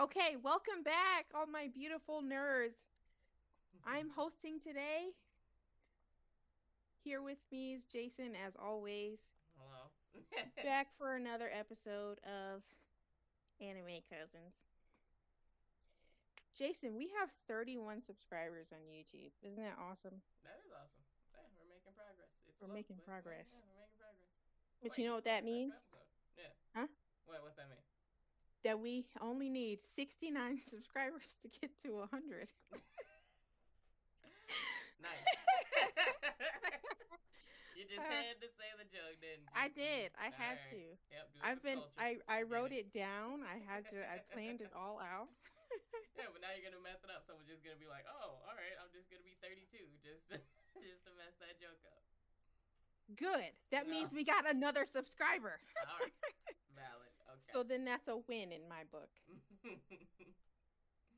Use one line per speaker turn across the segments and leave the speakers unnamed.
Okay, welcome back, all my beautiful nerds. I'm hosting today. Here with me is Jason, as always,
Hello.
back for another episode of Anime Cousins. Jason, we have 31 subscribers on YouTube. Isn't that awesome?
that is awesome. Yeah, we're making progress. It's
We're
slow,
making progress.
Yeah, we're making progress.
But you know what that means?
episode. Yeah.
Huh?
What? What's that mean?
That we only need 69 subscribers to get to 100.
Nice. you just
Uh,
had to say the joke, didn't you?
I did. I had
Alright.
to.
Yep.
I've been
culture.
I I wrote it down. I had to I planned it all out.
Yeah, but now you're gonna mess it up. Someone's just gonna be like, "Oh, all right, I'm just gonna be 32, just to, just to mess that joke up."
Good. That
No.
means we got another subscriber.
All right, valid.
So then that's a win in my book.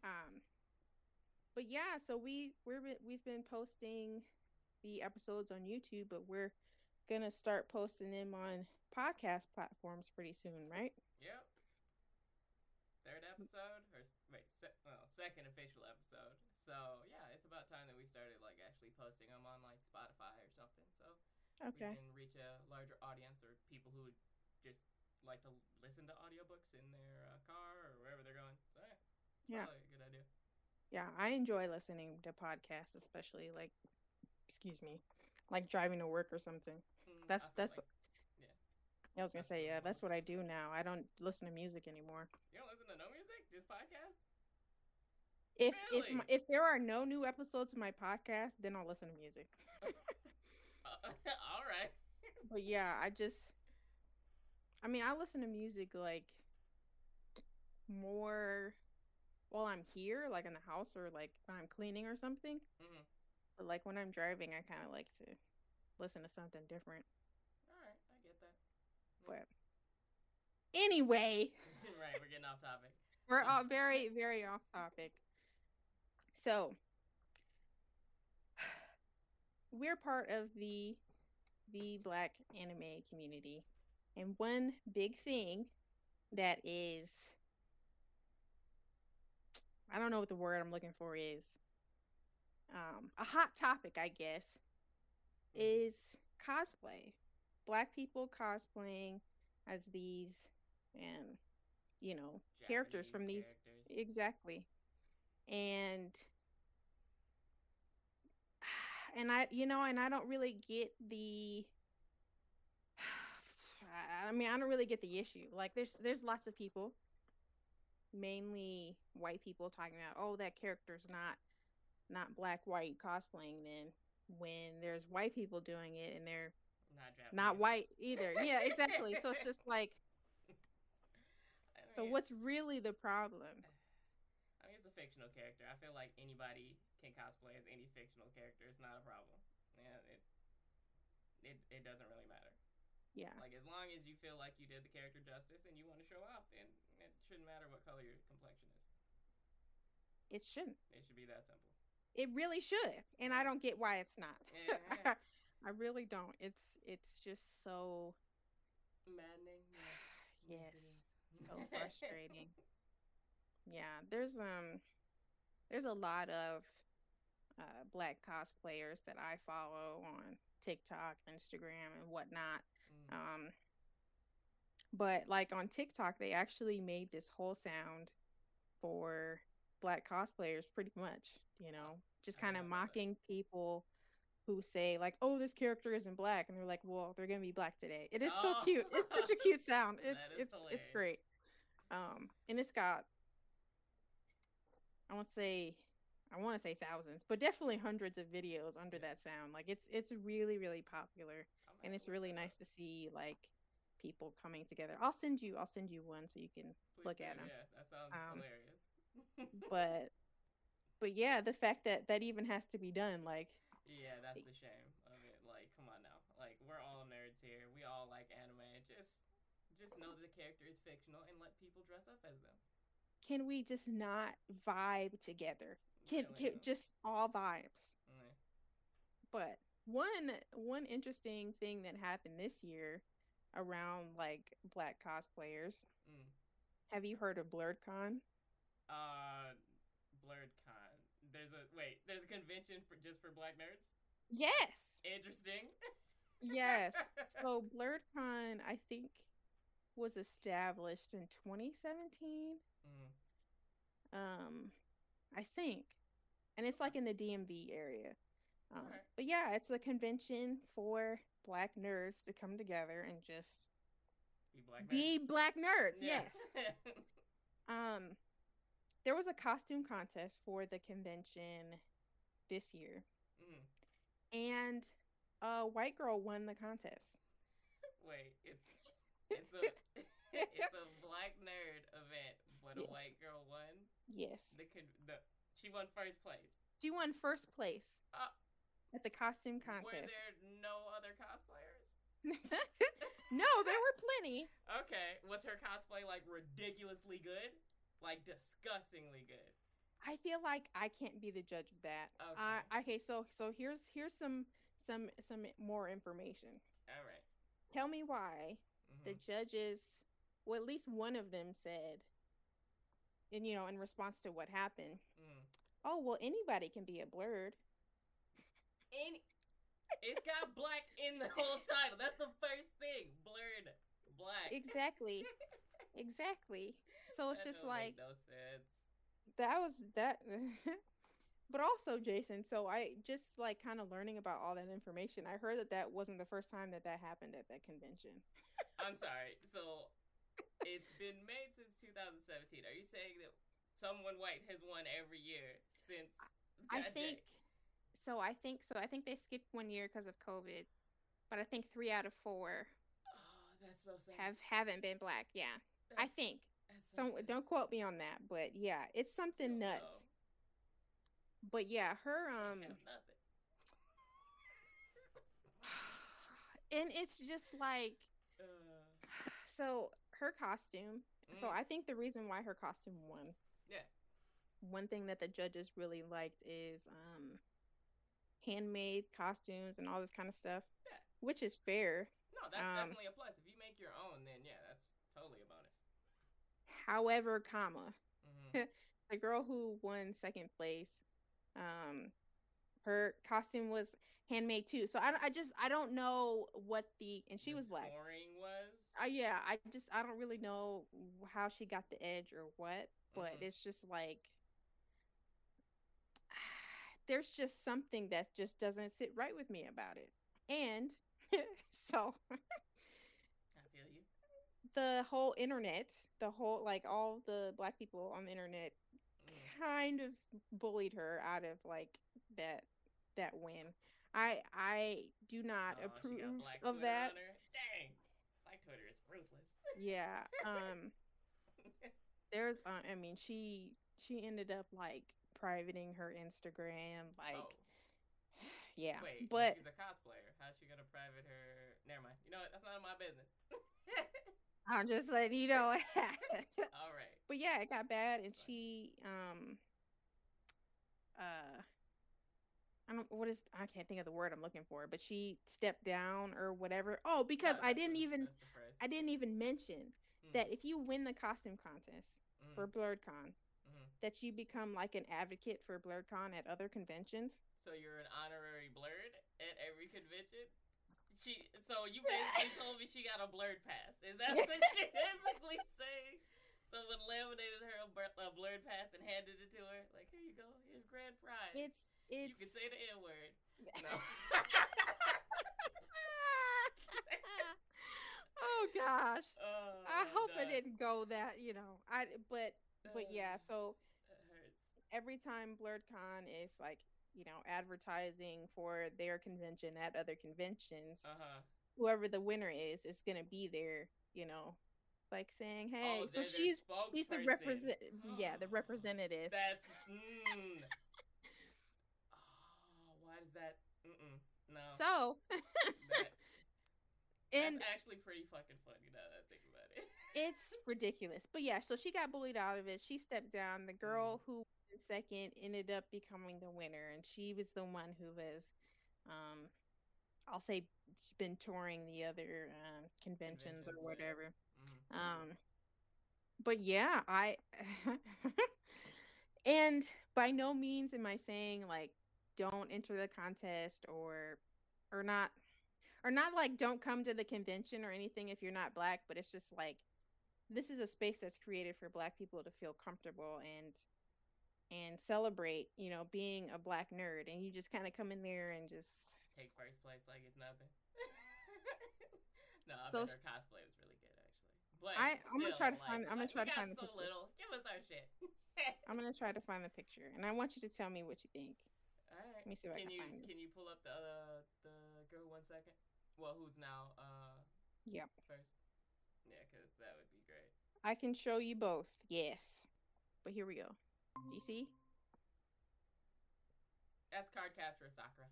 Um but yeah, so we we're we've been posting the episodes on YouTube, but we're going to start posting them on podcast platforms pretty soon, right?
Yep. Third episode, or wait, se- well, second official episode. So yeah, it's about time that we started like actually posting them on like Spotify or something, so we
Okay.
can reach a larger audience or people who would just like to listen to audiobooks in their uh, car or wherever they're going. So yeah,
Yeah.
probably a good idea.
Yeah, I enjoy listening to podcasts, especially like excuse me, like driving to work or something.
Mm,
That's that's
like-
I was gonna
that's
say, yeah, that's what I do now. I don't listen to music anymore.
you don't listen to no music, just podcasts.
If if
Really?
my, if there are no new episodes of my podcast, then I'll listen to music.
Uh, all right.
But yeah, I just I mean, I listen to music like more while I'm here, like in the house or like when I'm cleaning or something.
hmm
But like when I'm driving, I kind of like to listen to something different.
All right, I get that.
But anyway,
right, we're getting off topic.
we're all very very off topic. So, we're part of the the black anime community. And one big thing that is I don't know what the word I'm looking for is. Um a hot topic, I guess, is cosplay. Black people cosplaying as these and you know, characters from
Japanese
these
characters.
exactly and and i you know and i don't really get the i mean i don't really get the issue like there's there's lots of people mainly white people talking about oh that character's not not black white cosplaying then when there's white people doing it and they're
Not
not white either yeah exactly so it's just like so
mean,
what's really the problem
I mean, it's a fictional character. I feel like anybody can cosplay as any fictional character. It's not a problem. Yeah, it it, it doesn't really matter.
Yeah
Like as long as you feel like you did the character justice and you want to show off, then it shouldn't matter what color your complexion is.
it shouldn't
It should be that simple.
It really should, and I don't get why it's not.
Yeah.
I really don't. It's it's just so
Maddening. Yes.
yes,
Yes, it is.
so frustrating. yeah, there's um there's a lot of uh black cosplayers that I follow on TikTok, Instagram, and whatnot.
Mm.
Um but like on TikTok they actually made this whole sound for black cosplayers pretty much, you know, just kind of
about that.
mocking people who say like, "Oh, this character isn't black." And they're like, "Well, they're going to be black today." It is so
Oh.
cute. It's such a cute sound.
That
It's
is
it's it's great. Um and it's got I won't say I want to say thousands, but definitely hundreds of videos under
Yeah.
that sound. Like it's it's really really popular
gonna
and it's really nice to see like people coming together. I'll send you I'll send you one so you can
Please
look
do,
them.
Yeah, that sounds
Um,
hilarious.
but but yeah, the fact that that even has to be done like
Yeah, that's the shame of it. Like, come on now. Like, we're all nerds here. We all like anime. Just, just know that the character is fictional and let people dress up as them.
can we just not vibe together? Can,
Really,
can just all vibes.
mm,
But one one interesting thing that happened this year around like black cosplayers.
mm.
Have you heard of BlerdCon?
Uh, BlerdCon. There's a wait. There's a convention for just for black nerds.
Yes.
Interesting.
Yes. So BlerdCon, I think, was established in 2017.
Mm.
Um, I think, and it's like in the DMV area. Um,
Alright.
But yeah, it's a convention for black nerds to come together and just
Be black.
be
nerds.
black nerds.
Yeah.
Yes. Um, there was a costume contest for the convention this year,
mm.
and a white girl won the contest.
Wait, it's it's a it's a black nerd event, but a white girl won.
Yes,
The the she won first place.
she won first place
Uh,
at the costume contest.
Were there no other cosplayers?
no, there were plenty.
Okay, was her cosplay like ridiculously good? Like disgustingly good.
I feel like I can't be the judge of that.
Okay.
I okay, so so here's here's some some some more information.
All right.
Tell me why
Mhm.
the judges, well, at least one of them said, and you know, in response to what happened,
Mm.
oh well, anybody can be a blerd.
Any, it's got black in the whole title. That's the first thing. Blerd black.
Exactly, exactly. So it's
That
just like
no sense.
that was that. but also, Jason. So I just like kind of learning about all that information. I heard that that wasn't the first time that that happened at that convention.
I'm sorry. So it's been made since 2017. Are you saying that someone white has won every year since?
I think
day?
So. I think so. I think they skipped one year because of COVID, but I think three out of four
Oh, that's so sad.
have haven't been black. Yeah, I think.
that's
So don't quote me on that, but yeah, it's something nuts. But yeah, her um, and it's just like
Uh,
so her costume. So
mm,
I think the reason why her costume won.
Yeah.
One thing that the judges really liked is um, handmade costumes and all this kind of stuff,
Yeah.
which is fair.
no, that's
um,
definitely a plus. If you make your own, then yeah, that's totally a bonus.
However, comma
hmm
the girl who won second place, um, her costume was handmade too. So I, I just I don't know what the and she
the
was black.
Scoring was.
Uh, yeah, I just I don't really know how she got the edge or what, but
Mhm.
it's just like there's just something that just doesn't sit right with me about it. And so
I feel you.
the whole internet, the whole like all the black people on the internet
Mm.
kind of bullied her out of like that that win. I I do not
Oh,
approve of
Twitter
that.
Dang, black Twitter is ruthless.
Yeah. Um there's uh, I mean she she ended up like privating her Instagram like
oh,
yeah.
wait,
but
she's a cosplayer. How's she gonna private her? Never mind. You know what? That's none of my business.
I'm just letting you know.
All right.
but yeah, it got bad and she um uh I don't what is I can't think of the word I'm looking for, but she stepped down or whatever. Oh, because I didn't even
that's the phrase.
I didn't even mention
Mm,
that if you win the costume contest
mm,
for BlerdCon,
mhm.
That you become like an advocate for BlerdCon at other conventions.
So you're an honorary blerd at every convention. She. So you basically told me she got a blerd pass. Is that what she basically saying? Someone laminated her a, blur- a blerd pass and handed it to her. Like, here you go. Here's grand prize.
It's it's.
you can say the N word. No.
oh gosh.
oh,
I hope
no.
it didn't go that, you know. I but but yeah,
Uh,
so. Every time BlerdCon is like, you know, advertising for their convention at other conventions,
Uh huh.
whoever the winner is is gonna be there, you know, like saying, Hey,
oh,
so she's she's the represent yeah, the representative.
That's. Mm. oh, why does that? Mm-mm. No.
So
that,
and
that's actually pretty fucking funny now that I think about it.
it's ridiculous. But yeah, so she got bullied out of it. She stepped down. The girl
Mm-hmm.
who second ended up becoming the winner, and she was the one who was, um, I'll say, she's been touring the other um, conventions,
Conventions,
or
yeah.
whatever.
Mhm.
Um, but yeah, I and by no means am I saying like don't enter the contest or or not or not like don't come to the convention or anything if you're not black, but it's just like this is a space that's created for black people to feel comfortable and and celebrate, you know, being a black nerd and you just kind of come in there and just
Take first place like it's nothing. no, I
So
bet her cosplay was really good actually. But
I- I'm gonna try to
like,
find- I'm gonna try to find the picture.
little. Give us our shit.
I'm gonna try to find the picture and I want you to tell me what you think.
All right.
Let me see if I
can
can
you
find it.
can you pull up the uh, the girl one second? Well, who's now uh
Yep.
first? Yeah, cause that would be great.
I can show you both. Yes. But here we go. Do you see?
That's Cardcaptor Sakura.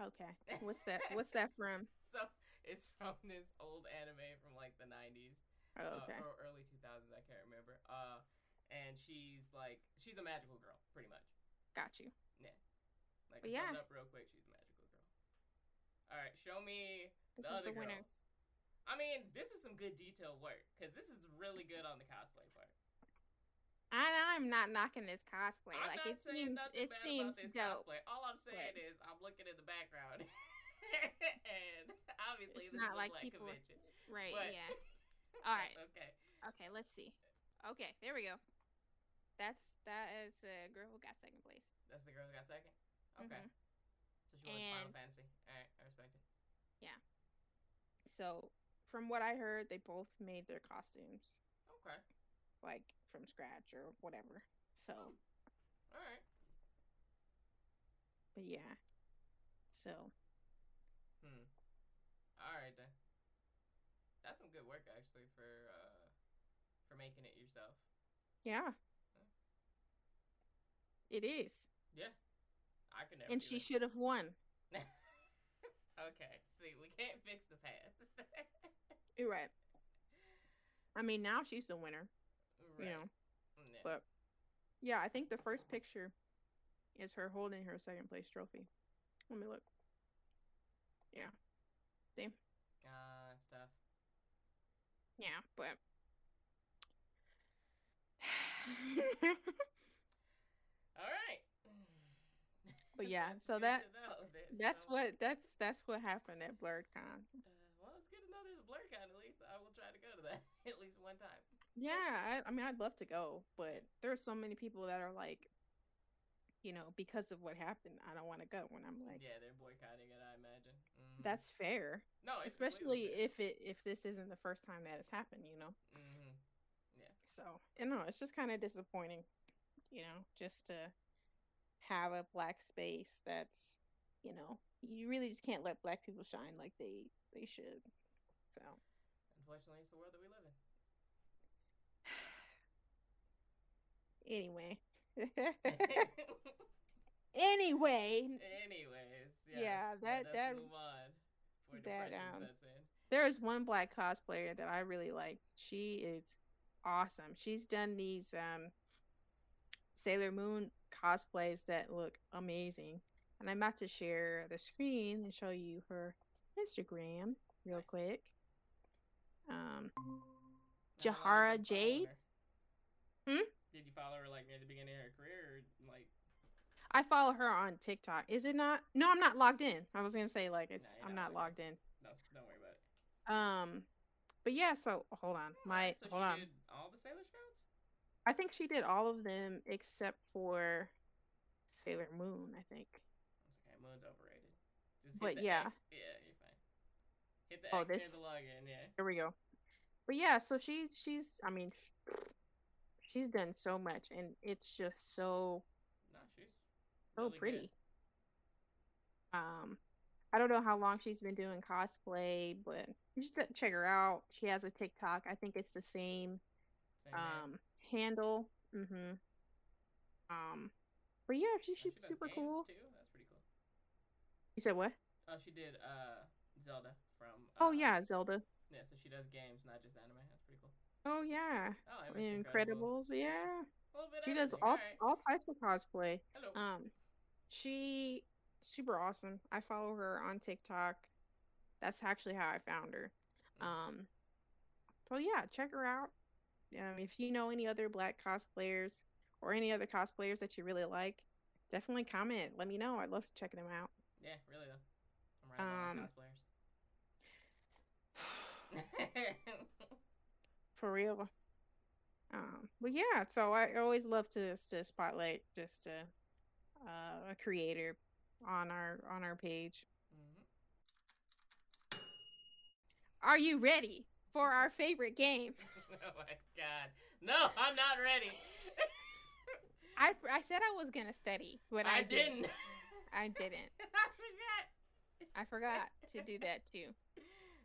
Okay. What's that? What's that from?
So it's from this old anime from like the '90s.
Oh,
uh, or early 2000s. I can't remember. Uh, and she's like she's a magical girl, pretty much.
Got you. Yeah.
Like
But yeah.
sum it up real quick, she's a magical girl. All right, show me
This
the
is
other
the winner.
girls. I mean, this is some good detail work because this is really good on the cosplay part.
I, I'm not knocking this cosplay.
I'm
like
not
it seems, it
bad
seems
about this
dope.
Cosplay. All I'm saying
but-
is I'm looking in the background, and obviously
It's
this
not
is a
like
black
people-
convention.
Right.
But
yeah. All right.
okay.
Okay. Let's see. Okay. There we go. That's that is the girl who got second place.
That's the girl who got second. Okay,
Mhm.
so she went to Final Fantasy. All right, I respect it. Yeah.
So, from what I heard, they both made their costumes
Okay,
like from scratch or whatever. So,
all right.
but yeah. So,
Hmm. All right then. That's some good work actually for uh for making it yourself.
yeah. It is.
Yeah. I could never.
And she should have won.
okay. See, we can't fix the past.
You're right. I mean, now she's the winner,
right.
you know.
Yeah.
But yeah, I think the first picture is her holding her second place trophy. Let me look. Yeah. See?
Ah, that's tough.
Yeah, but
All right.
But yeah, so that-
know.
That's
so-
what that's that's what happened at BlerdCon.
Uh, well, it's good to know there's a blur con at least. I will try to go to that at least one time.
Yeah, I, I mean, I'd love to go, but there are so many people that are like, you know, because of what happened, I don't want to go. When I'm like,
yeah, they're boycotting it. I imagine. Mhm.
that's fair,
no, it's
especially
completely
if it if this isn't the first time that it's happened, you know.
fair. Mhm.
So, you know, it's just kind of disappointing, you know, just to have a black space that's, you know, you really just can't let black people shine like they they should. So,
Unfortunately, it's the world that we live in.
Anyway. anyway,
Anyways, yeah.
Yeah, that-
us
that-
move on
that, um, there is one black cosplayer that I really like. She is awesome. She's done these um Sailor Moon cosplays that look amazing. And I'm about to share the screen and show you her Instagram real quick. Um
Now, how long
Jahara
did you follow Jayde?
Hmm?
Did you follow her like near the beginning of her career, or like?
I follow her on TikTok. Is it not? No, I'm not logged in. I was gonna say like it's
Nah,
I'm
not
not
logged
in.
No, don't worry about it.
Um but yeah, so hold on. My
so
hold
she
on.
all the Sailor Scouts.
I think she did all of them except for Sailor Moon, I think.
That's okay. Moon's overrated.
But yeah.
X- yeah, you're fine. Hit the
Oh,
X
this-
the login. Yeah.
Here we go. But yeah, so she she's I mean sh- she's done so much and it's just so
No, she's
so
really good.
pretty. Um I don't know how long she's been doing cosplay, but just check her out. She has a TikTok. I think it's the same
Same
um handle. Mhm. Um but yeah, she,
Oh,
she's
does
super cool.
Too. That's pretty cool.
You said what?
Oh, she did uh Zelda from.
Oh
uh,
yeah, Zelda.
Yeah, so she does games, not just anime. That's pretty cool.
Oh yeah.
Oh,
Incredibles, yeah.
Little bit
She does all all types of cosplay.
Hello.
Um, she super awesome. I follow her on TikTok. That's actually how I found her.
Mm.
Um, so yeah, check her out. Um, if you know any other black cosplayers or any other cosplayers that you really like, definitely comment. Let me know. I'd love to check them out.
Yeah, really though. I'm right
Um,
cosplayers.
For real. Um, but yeah, so I always love to to spotlight just a uh, a creator on our on our page.
Mhm.
Are you ready for our favorite game?
oh my god. No, I'm not ready.
I I said I was gonna study, but I,
I didn't.
I didn't.
I forgot.
I forgot to do that too.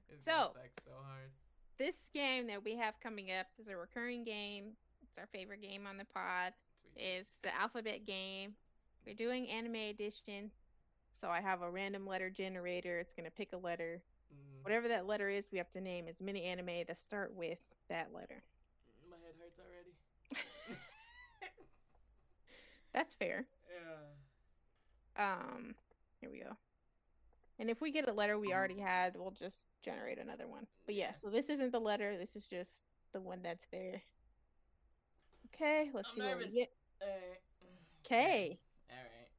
This
So-
so, sucks so hard.
This game that we have coming up is a recurring game. It's our favorite game on the pod.
Sweet.
Is the alphabet game. We're doing anime edition. So I have a random letter generator. It's gonna pick a letter.
Mm,
Whatever that letter is, we have to name as many anime that start with that letter.
my head hurts already.
That's fair.
yeah.
Um, here we go. And if we get a letter we mm-hmm. already had, we'll just generate another one. But yeah, so this isn't the letter. This is just the one that's there. Okay, let's
I'm
see what we get.
Alright.
Uh, okay.
Alright.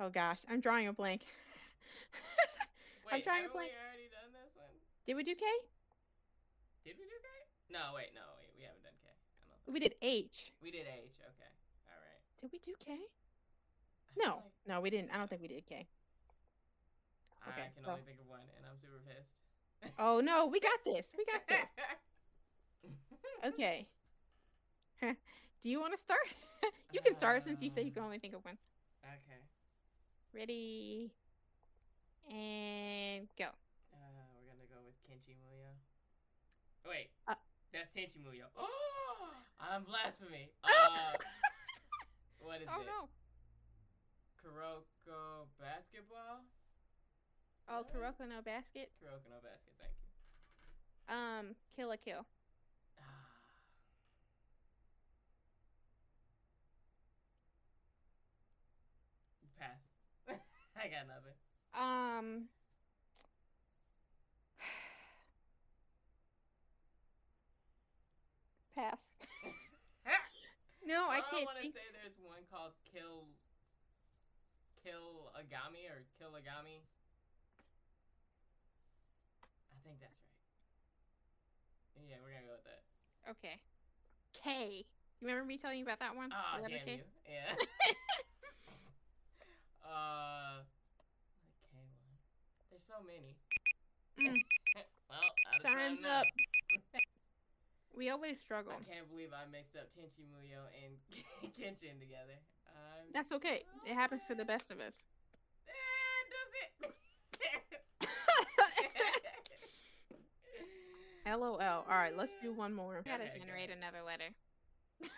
Oh gosh, I'm drawing a blank.
Wait,
I'm drawing a
haven't we
blank.
already done this one?
Did we do K?
Did we do K? No, wait, no, wait, we haven't done K. I don't think
We did H.
we did H. Okay, all right.
Did we do K?
I
No,
like
no, we didn't. I don't think we did K. Okay,
I can
so-
only think of one, and I'm super pissed.
Oh no, we got this. We got this. Okay. do you want to start? you can start since you said you can only think of one.
okay.
Ready and go.
Uh, we're gonna go with Kenchi Muyo. Wait,
Uh.
that's Tenchi Muyo. Oh, I'm blasphemy. Uh, what is
oh
it?
no.
Kuroko basketball.
Oh? Kuroko no basket.
Kuroko no basket. Thank you.
Um, Kill la Kill.
Ah. Pass. I got nothing.
Um. Pass. no, I
Or
can't I
want to say there's one called Kill Kill Agami or Killagami. I think that's right. Yeah, we're gonna go with that.
Okay. K. You remember me telling you about that one?
Ah,
The
damn
K?
you. Yeah. uh, K one. There's so many.
Mm,
well, time
Time's
now.
up. we always struggle.
I can't believe I mixed up Tenchi Muyo and Kenshin together. Um,
That's okay. It happens to the best of us.
Eh, does it?
LOL. All right, let's do one more.
Okay,
Gotta
go
generate
ahead.
another letter.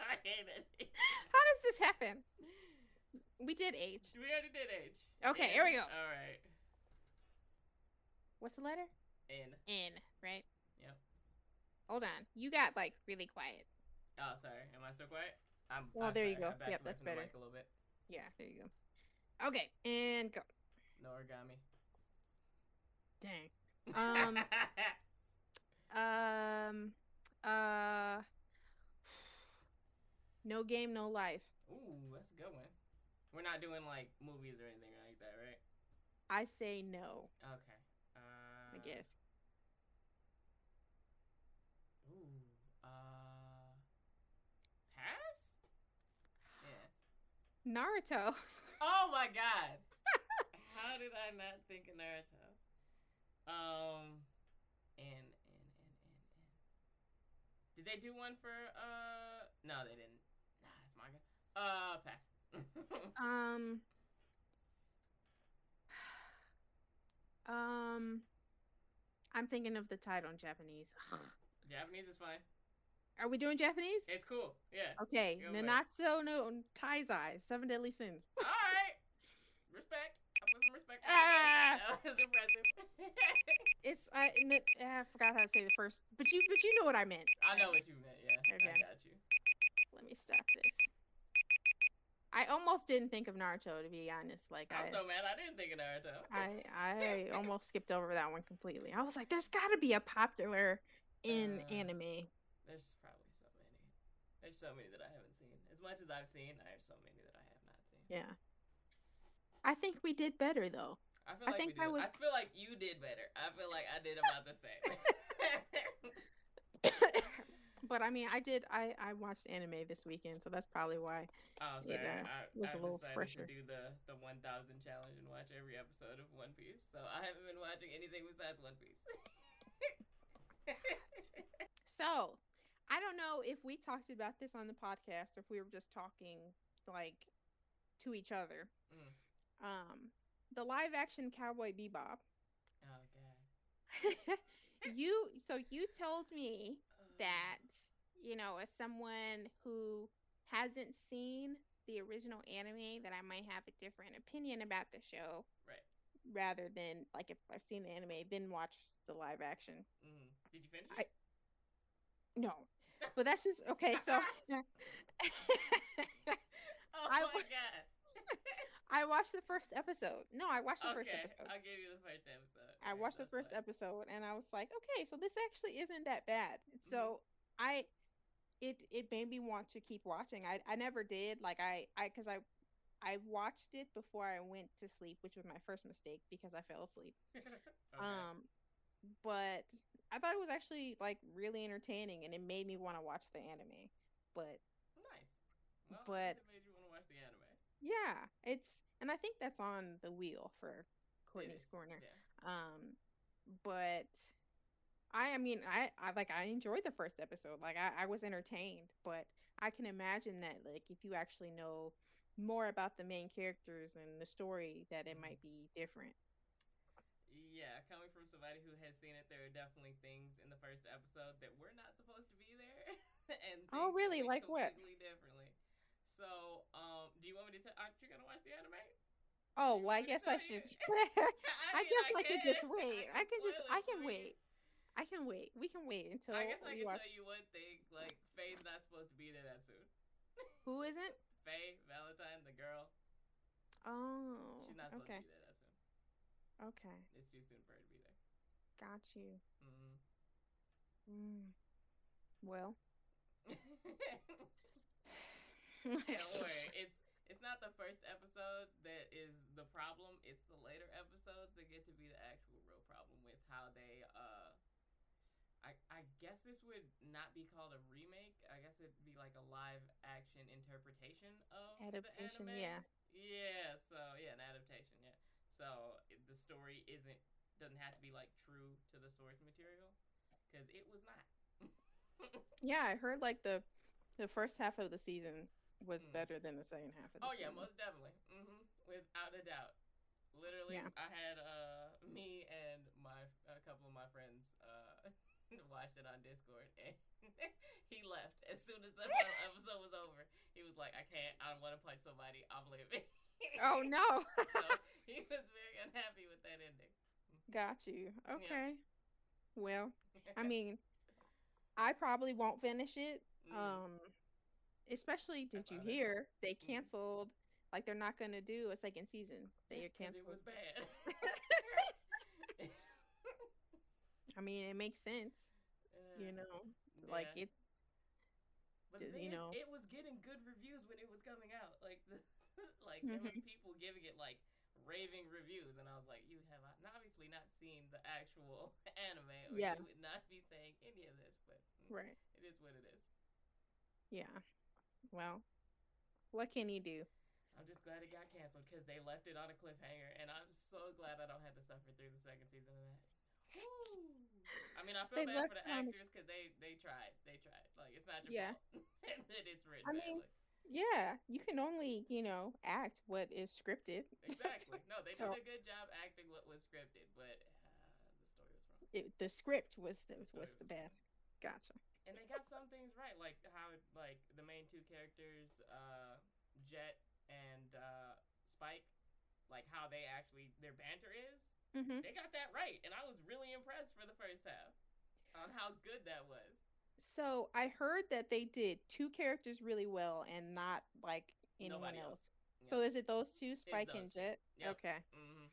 I hate it.
How does this happen? We did H.
We already did H.
Okay,
N.
here we go.
All right.
What's the letter?
N.
N, right?
Yep.
Hold on. You got like really quiet.
Oh, sorry. Am I still quiet? I'm.
Well,
I'm
there you go.
I backed
Yep,
away
that's
from the
better.
mic a little bit.
Yeah, there you go. Okay, and go.
Noragami.
Dang. Um, Um. Uh. No game, no life.
Ooh, that's a good one. We're not doing like movies or anything like that, right?
I say no.
Okay. Uh,
I guess.
Ooh. Uh. Pass. Yeah.
Naruto.
Oh my god. How did I not think of Naruto? Um. And and and and and. Did they do one for uh? No, they didn't. Nah, that's manga. Uh, pass.
Um. Um. I'm thinking of the title in Japanese.
Japanese is fine.
Are we doing Japanese?
It's cool. Yeah.
Okay,
Go for it.
Nanatsu no Taizai, Seven Deadly Sins.
All right. Respect. I put some respect. on
Ah!
That That was impressive.
It's I, n- I forgot how to say the first, but you but you know what I meant.
I know what you meant. Yeah.
Okay.
I got you.
Let me stop this. I almost didn't think of Naruto to be honest. Like
I'm
I,
so mad I didn't think of Naruto.
I I almost skipped over that one completely. I was like, there's got to be a popular in
Uh,
anime.
There's probably so many. There's so many that I haven't seen. As much as I've seen, there's so many that I have not seen.
Yeah. I think we did better though.
I feel
I
like
think I was-
I feel like you did better. I feel like I did about the same.
but I mean, I did. I I watched anime this weekend, so that's probably why.
oh, sorry.
know,
I,
was a
I've
little fresher.
to do the the 1,000 challenge and watch every episode of One Piece. So I haven't been watching anything besides One Piece.
So, I don't know if we talked about this on the podcast or if we were just talking like to each other.
Mm.
Um, the live action Cowboy Bebop.
oh god.
you so you told me that you know as someone who hasn't seen the original anime that I might have a different opinion about the show
Right.
rather than like if I've seen the anime then watch the live action.
mhm. Did you finish
I- No. But that's just okay, so
oh
I
my god.
I watched the first episode. No, I watched the first
okay,
episode.
I'll give you the first episode.
I watched the first
fine.
episode and I was like, okay, so this actually isn't that bad.
Mm-hmm.
So I it it made me want to keep watching. I I never did. Like I I cuz I I watched it before I went to sleep, which was my first mistake because I fell asleep.
Okay.
Um but I thought it was actually like really entertaining and it made me want to watch the anime. But
nice. Well,
but-
it made you want to watch the anime.
Yeah, it's and I think that's on the wheel for Courtney's Corner.
Yeah.
Um, but I, I mean, I, I like I enjoyed the first episode. Like I, I was entertained, but I can imagine that like if you actually know more about the main characters and the story, that it
Mhm.
might be different.
Yeah, coming from somebody who has seen it, there are definitely things in the first episode that were not supposed to be there, and
Oh, really? Like what?
Differently. So, um, do you want me to tell? Aren't you gonna watch the anime?
Oh, well, I
want me to
guess I should. I
mean,
guess I could just
can.
wait. I can just, I can wait. I can wait. We can wait until
I guess I can
watch.
tell you one thing. Like, Faye's not supposed to be there that soon.
Who isn't?
Faye Valentine, the girl,
Oh,
she's not supposed
okay,
to be there that soon.
okay,
It's too soon for her to be there.
got you.
Mm.
Mm. Well,
Don't worry. It's it's not the first episode that is the problem. It's the later episodes that get to be the actual real problem with how they uh I I guess this would not be called a remake. I guess it'd be like a live action interpretation of
adaptation.
the anime.
Yeah.
Yeah, so yeah, an adaptation, yeah. So the story isn't doesn't have to be like true to the source material cuz it was not.
Yeah, I heard like the the first half of the season was
Mm.
better than the second half of the
Oh yeah,
season.
most definitely. hmm Without a doubt. Literally,
Yeah.
I had uh me and my a couple of my friends uh watched it on Discord, and he left as soon as the episode was over. He was like, "I can't. I don't want to punch somebody. I'm leaving."
Oh no.
so he was very unhappy with that ending.
Got you. Okay. Well, I mean, I probably won't finish it.
Mm.
Um especially did you hear they
Mm.
canceled like they're not going to do a second season. They
'Cause it was bad.
I mean, it makes sense, you
Uh,
know. Like
yeah.
it's
But
just, you
is,
know.
it was getting good reviews when it was coming out. Like, the, like there was
Mhm.
people giving it like raving reviews, and I was like, you have obviously not seen the actual anime, or
Yeah.
you would not be saying any of this. But mm,
right.
it is what it is.
Yeah. Well, what can you do?
I'm just glad it got canceled because they left it on a cliffhanger, and I'm so glad I don't have to suffer through the second season of that. Woo. I mean, I feel
They
bad for the
it on a-
actors because they they tried, they tried. Like it's not your
Yeah.
fault that it's written
I mean. Yeah, you can only, you know, act what is scripted.
Exactly. No, they
So-
did a good job acting what was scripted, but uh, the story was wrong.
It, the script was the
story
was the bad. Gotcha.
And they got some things right, like how like the main two characters, uh, Jet and uh, Spike, like how they actually their banter is.
Mm-hmm.
They got that right, and I was really impressed for the first half on how good that was.
So I heard that they did two characters really well and not like anyone else.
else.
So is it those two, Spike and
those two.
Jet?
Yep.
Okay.
hmm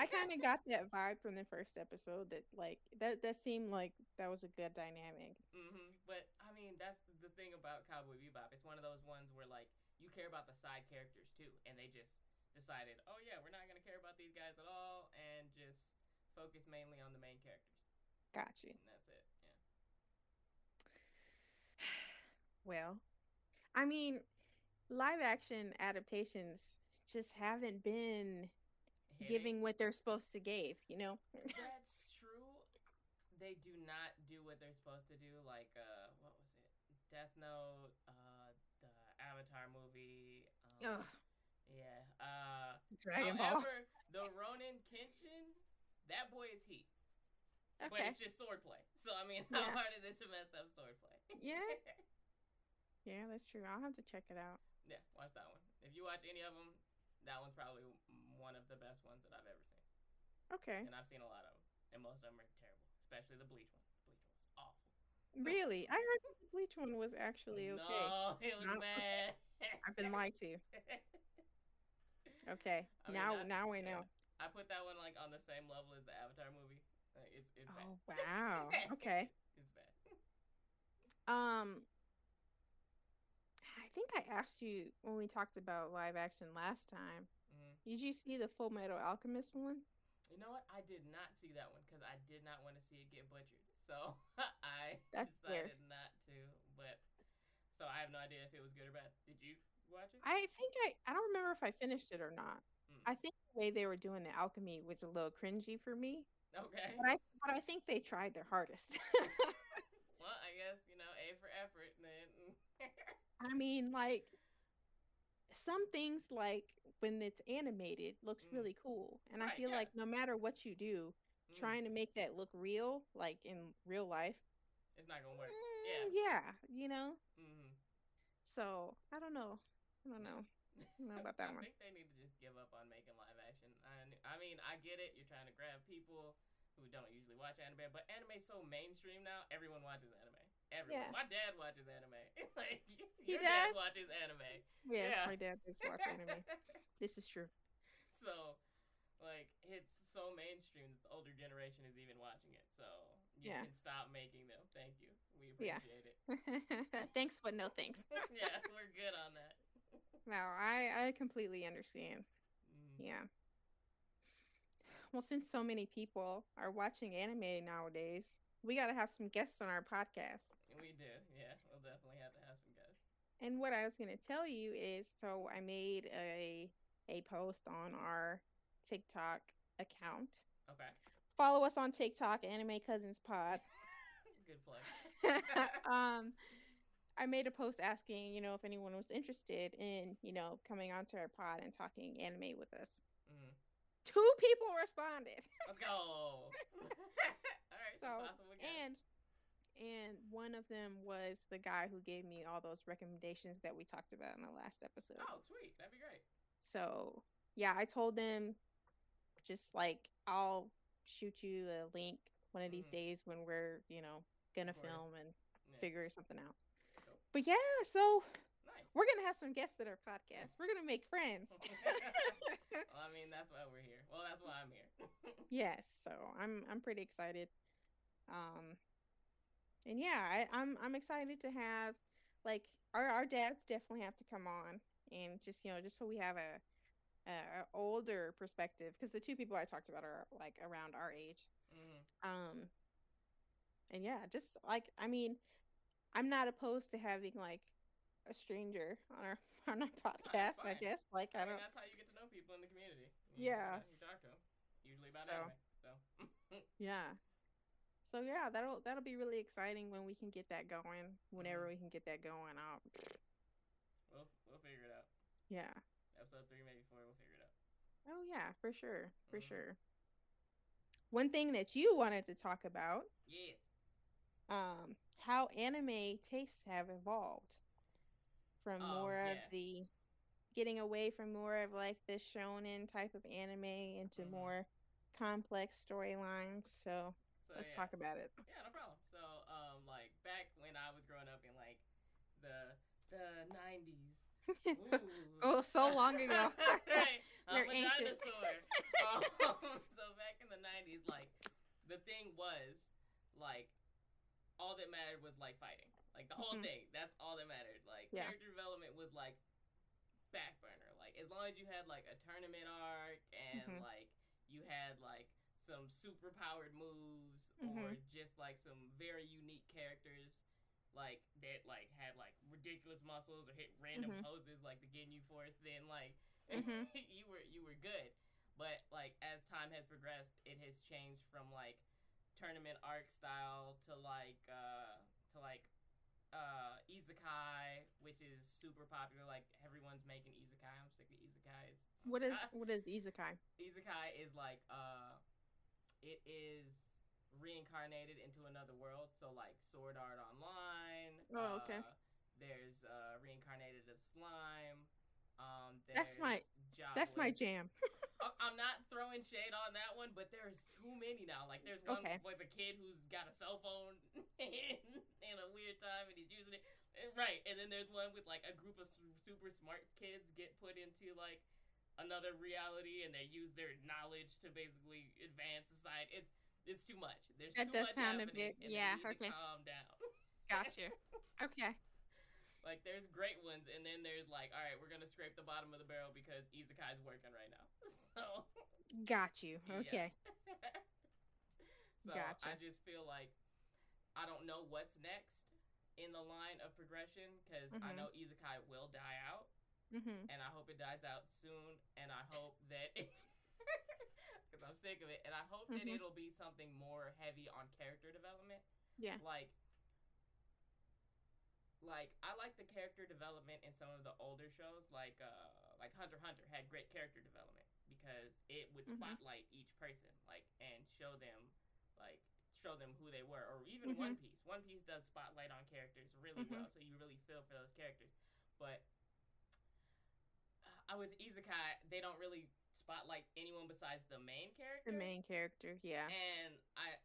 I kind of got that vibe from the first episode that like that that seemed like that was a good dynamic.
hmm But I mean, that's the thing about Cowboy Bebop. It's one of those ones where like you care about the side characters too, and they just decided, oh yeah, we're not gonna care about these guys at all, and just focus mainly on the main characters,
Got you.
and that's it. Yeah.
Well, I mean, live action adaptations just haven't been Giving what they're supposed to give, you know?
That's true. They do not do what they're supposed to do. Like, uh, what was it? Death Note, uh, the Avatar movie. Um,
Ugh,
Yeah. Uh,
Dragon Ball.
the Rurouni Kenshin, that boy is heat.
Okay.
But it's just swordplay. So I mean, how
Yeah.
hard is it to mess up swordplay?
Yeah. Yeah, that's true. I'll have to check it out.
yeah, watch that one. If you watch any of them, that one's probably one of the best ones that I've ever seen.
Okay.
And I've seen a lot of them, and most of them are terrible, especially the Bleach one. Bleach one's awful.
Really? I heard the Bleach one was actually okay.
No, it was bad.
I've been lied to. You. Okay.
I mean,
now
that-
now
yeah.
know.
I put that one like on the same level as the Avatar movie. Like, it's it's bad.
Oh wow. Okay.
It's bad.
Um I think I asked you when we talked about live action last time. Did you see the Full Metal Alchemist one?
You know what? I did not see that one because I did not want to see it get butchered. So I
That's fair.
decided not to. But so I have no idea if it was good or bad. Did you watch it?
I think I I don't remember if I finished it or not.
Mm.
I think the way they were doing the alchemy was a little cringy for me,
okay.
but I but I think they tried their hardest.
well, I guess you know, A for effort. Then.
I mean, like some things like when it's animated looks
Mm.
really cool, and I feel
yeah.
like no matter what you do,
Mm,
trying to make that look real, like in real life,
it's not gonna work.
mm, yeah, you know.
hmm
So I don't know. I don't know. don't know about that
I
one.
think they need to just give up on making live action. I, I mean, I get it. You're trying to grab people who don't usually watch anime, but anime's so mainstream now. Everyone watches anime. Everyone.
Yeah.
My dad watches anime. like
He
your dad
does?
watches anime.
Yes,
Yeah.
my dad does watch anime. This is true.
so, like, it's so mainstream that the older generation is even watching it. So you
Yeah.
can stop making them. Thank you. We
Yeah.
appreciate it.
thanks, but no thanks.
yeah, we're good on that.
No, I I completely understand.
Mhm.
Yeah. Well, since so many people are watching anime nowadays, we got to have some guests on our podcast.
We do. Yeah, we'll definitely have to have some guests.
And what I was going to tell you is so I made a a post on our TikTok account.
Okay.
Follow us on TikTok, Anime Cousins Pod.
Good plug.
um I made a post asking, you know, if anyone was interested in, you know, coming onto our pod and talking anime with us.
Mhm.
Two people responded.
Let's go. All right, so,
So,
possible guest.
and and one of them was the guy who gave me all those recommendations that we talked about in the last episode.
oh, sweet, that'd be great.
So, yeah, I told them just like I'll shoot you a link one of these
Mhm.
days when we're, you know, gonna
Word.
film and
Yeah.
figure something out.
Cool.
But yeah, so
Nice.
we're gonna have some guests at our podcast. We're gonna make friends.
well, I mean, that's why we're here. Well, that's why I'm here.
yes, so I'm I'm pretty excited. Um, and yeah, I, I'm I'm excited to have like our our dads definitely have to come on and just you know just so we have a a, a older perspective because the two people I talked about are like around our age.
Mhm.
Um, and yeah, just like I mean, I'm not opposed to having like a stranger on our on our podcast. I guess like
I
I
mean,
don't.
that's how you get to know people in the community. You,
Yeah,
You, talk to them, usually about
so-
anime. So.
Yeah. So yeah, that'll that'll be really exciting when we can get that going. Whenever we can get that going, I'll
we'll we'll figure it out.
yeah.
Episode three, maybe four. We'll figure it out.
Oh yeah, for sure, for
Mhm.
sure. One thing that you wanted to talk about,
Yes.
um, how anime tastes have evolved from
Oh,
more
yeah.
of the getting away from more of like the shonen type of anime into
Mhm.
more complex storylines. So
So,
let's
yeah.
talk about it.
Yeah, no problem. So, um, like back when I was growing up in like the the nineties.
oh, so long ago.
right. I'm
They're
a
ancient.
dinosaur. um, so back in the '90s, like the thing was, like all that mattered was like fighting. Like the whole
Mhm.
thing. That's all that mattered. Like
Yeah.
character development was like back burner. Like as long as you had like a tournament arc and
Mhm.
like you had like some super powered moves or
Mhm.
just like some very unique characters like that like had like ridiculous muscles or hit random
Mhm.
poses like the Ginyu Force, then like
Mhm.
you were you were good. But like as time has progressed, it has changed from like tournament arc style to like uh to like uh isekai, which is super popular. Like everyone's making isekai. I'm sick of isekais.
What is what is isekai?
isekai is like uh it is reincarnated into another world so like sword art online
Oh, okay.
uh, there's uh reincarnated as slime um
That's my-
there's
That's my jam.
I'm not throwing shade on that one, but there's too many now. Like there's one
Okay.
with a kid who's got a cell phone in, in a weird time and he's using it. Right, and then there's one with like a group of super smart kids get put into like another reality and they use their knowledge to basically advance society. It's it's too much. There's
That
too
does
much
sound a bit- yeah, okay.
calm down.
Gotcha. Okay.
Like there's great ones, and then there's like, all right, we're gonna scrape the bottom of the barrel because Isekai's working right now. So
Got you.
Yeah.
Okay.
so
Gotcha.
I just feel like I don't know what's next in the line of progression because I
Mhm.
know Isekai will die out,
Mhm.
and I hope it dies out soon, and I hope that because I'm sick of it, and I hope that
Mhm.
it'll be something more heavy on character development.
Yeah.
Like, like I like the character development in some of the older shows, like uh, like Hunter Hunter had great character development because it would
Mhm.
spotlight each person, like and show them, like show them who they were, or even One
Mhm.
Piece. One Piece does spotlight on characters really
Mhm.
well, so you really feel for those characters. But with Isekai, they don't really spotlight anyone besides the main character
The main character. Yeah.
and I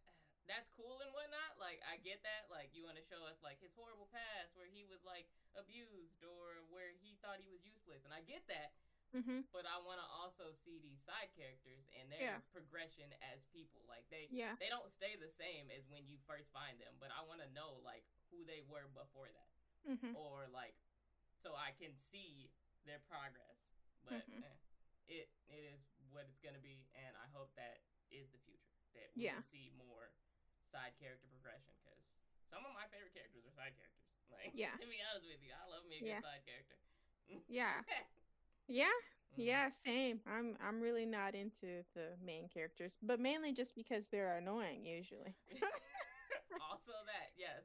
that's cool and whatnot. Like I get that. Like you want to show us like his horrible past where he was like abused or where he thought he was useless, and I get that.
Mhm.
But I want to also see these side characters and their
Yeah.
progression as people. Like they
Yeah.
they don't stay the same as when you first find them, but I want to know like who they were before that,
Mhm.
or like so I can see their progress. But
Mhm.
eh, it it is what it's gonna be, and I hope that is the future. That we
Yeah.
will see more side character progression because some of my favorite characters are side characters. Like,
Yeah.
to be honest with you, I love me a good side character.
Yeah. Yeah.
Mhm.
Yeah, same. I'm I'm really not into the main characters, but mainly just because they're annoying usually.
also that, yes.